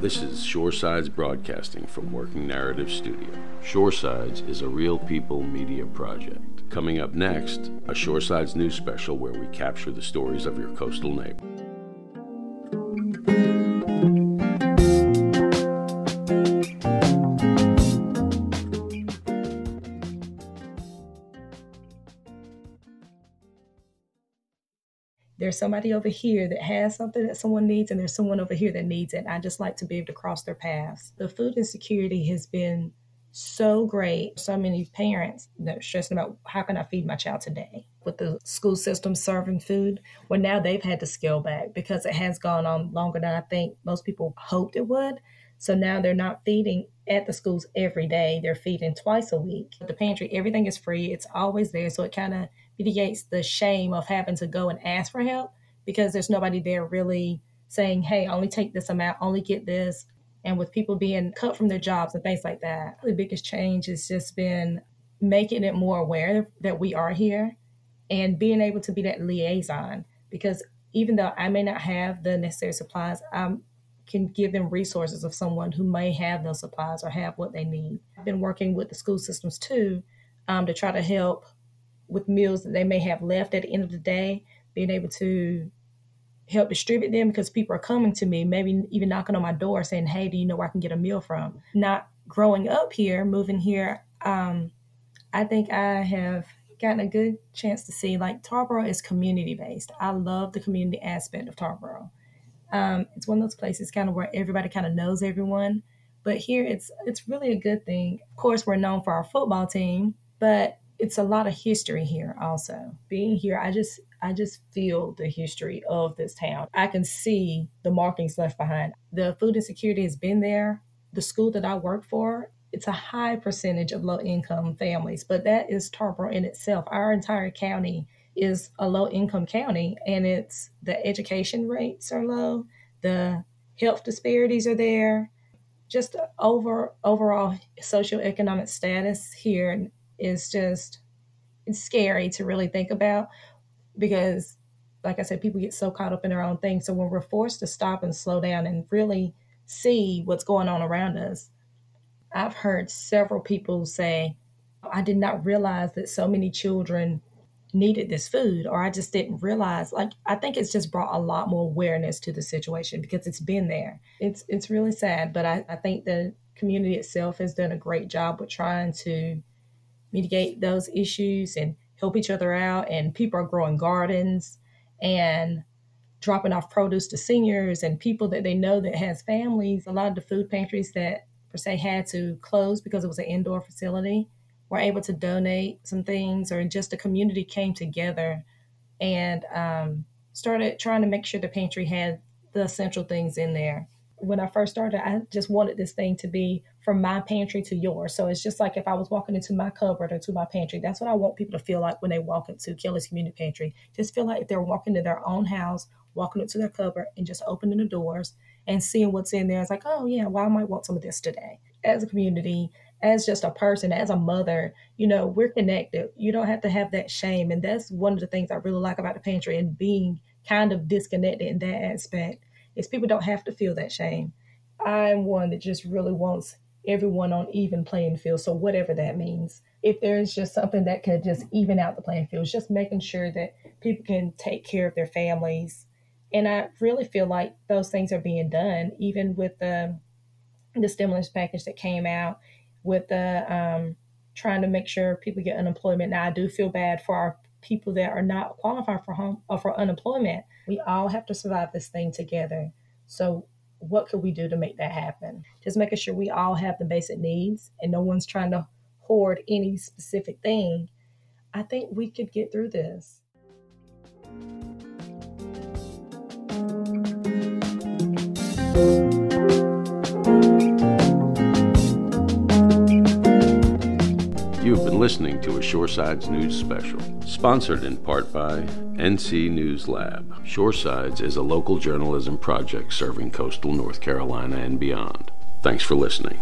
This is Shoresides Broadcasting from Working Narrative Studio. Shoresides is a real people media project. Coming up next, a Shoresides news special where we capture the stories of your coastal neighbor. There's somebody over here that has something that someone needs, and there's someone over here that needs it. I just like to be able to cross their paths. The food insecurity has been so great. So many parents that are stressing about how can I feed my child today with the school system serving food. Well, now they've had to scale back because it has gone on longer than I think most people hoped it would. So now they're not feeding at the schools every day. They're feeding twice a week. The pantry, everything is free. It's always there. So it kind of mitigates the shame of having to go and ask for help because there's nobody there really saying, hey, only take this amount, only get this. And with people being cut from their jobs and things like that, the biggest change has just been making it more aware that we are here and being able to be that liaison. Because even though I may not have the necessary supplies, I can give them resources of someone who may have those supplies or have what they need. I've been working with the school systems too um, to try to help with meals that they may have left at the end of the day, being able to help distribute them because people are coming to me, maybe even knocking on my door saying, Hey, do you know where I can get a meal from? Not growing up here, moving here, um, I think I have gotten a good chance to see like Tarboro is community based. I love the community aspect of Tarboro. Um, it's one of those places kind of where everybody kind of knows everyone. But here it's it's really a good thing. Of course, we're known for our football team, but it's a lot of history here also. Being here, I just I just feel the history of this town. I can see the markings left behind. The food insecurity has been there. The school that I work for, it's a high percentage of low income families, but that is Tarboro in itself. Our entire county is a low income county and it's the education rates are low, the health disparities are there. Just over overall socioeconomic status here is just it's scary to really think about because like I said, people get so caught up in their own thing. So when we're forced to stop and slow down and really see what's going on around us, I've heard several people say, I did not realize that so many children needed this food, or I just didn't realize. Like, I think it's just brought a lot more awareness to the situation because it's been there. It's it's really sad, but I, I think the community itself has done a great job with trying to mitigate those issues and help each other out. And people are growing gardens and dropping off produce to seniors and people that they know that has families. A lot of the food pantries that per se had to close because it was an indoor facility were able to donate some things or just the community came together and um, started trying to make sure the pantry had the essential things in there when I first started, I just wanted this thing to be from my pantry to yours. So it's just like if I was walking into my cupboard or to my pantry, that's what I want people to feel like when they walk into Kelly's Community Pantry. Just feel like if they're walking to their own house, walking into their cupboard and just opening the doors and seeing what's in there. It's like, oh yeah, well, I might want some of this today. As a community, as just a person, as a mother, you know, we're connected. You don't have to have that shame. And that's one of the things I really like about the pantry and being kind of disconnected in that aspect is people don't have to feel that shame. I'm one that just really wants everyone on even playing field. So whatever that means. If there's just something that could just even out the playing field, just making sure that people can take care of their families. And I really feel like those things are being done, even with the the stimulus package that came out, with the um, trying to make sure people get unemployment. Now I do feel bad for our people that are not qualified for home or for unemployment. We all have to survive this thing together. So what could we do to make that happen? Just making sure we all have the basic needs and no one's trying to hoard any specific thing. I think we could get through this. You've been listening to a Shoresides News Special, sponsored in part by NC News Lab. Shoresides is a local journalism project serving coastal North Carolina and beyond. Thanks for listening.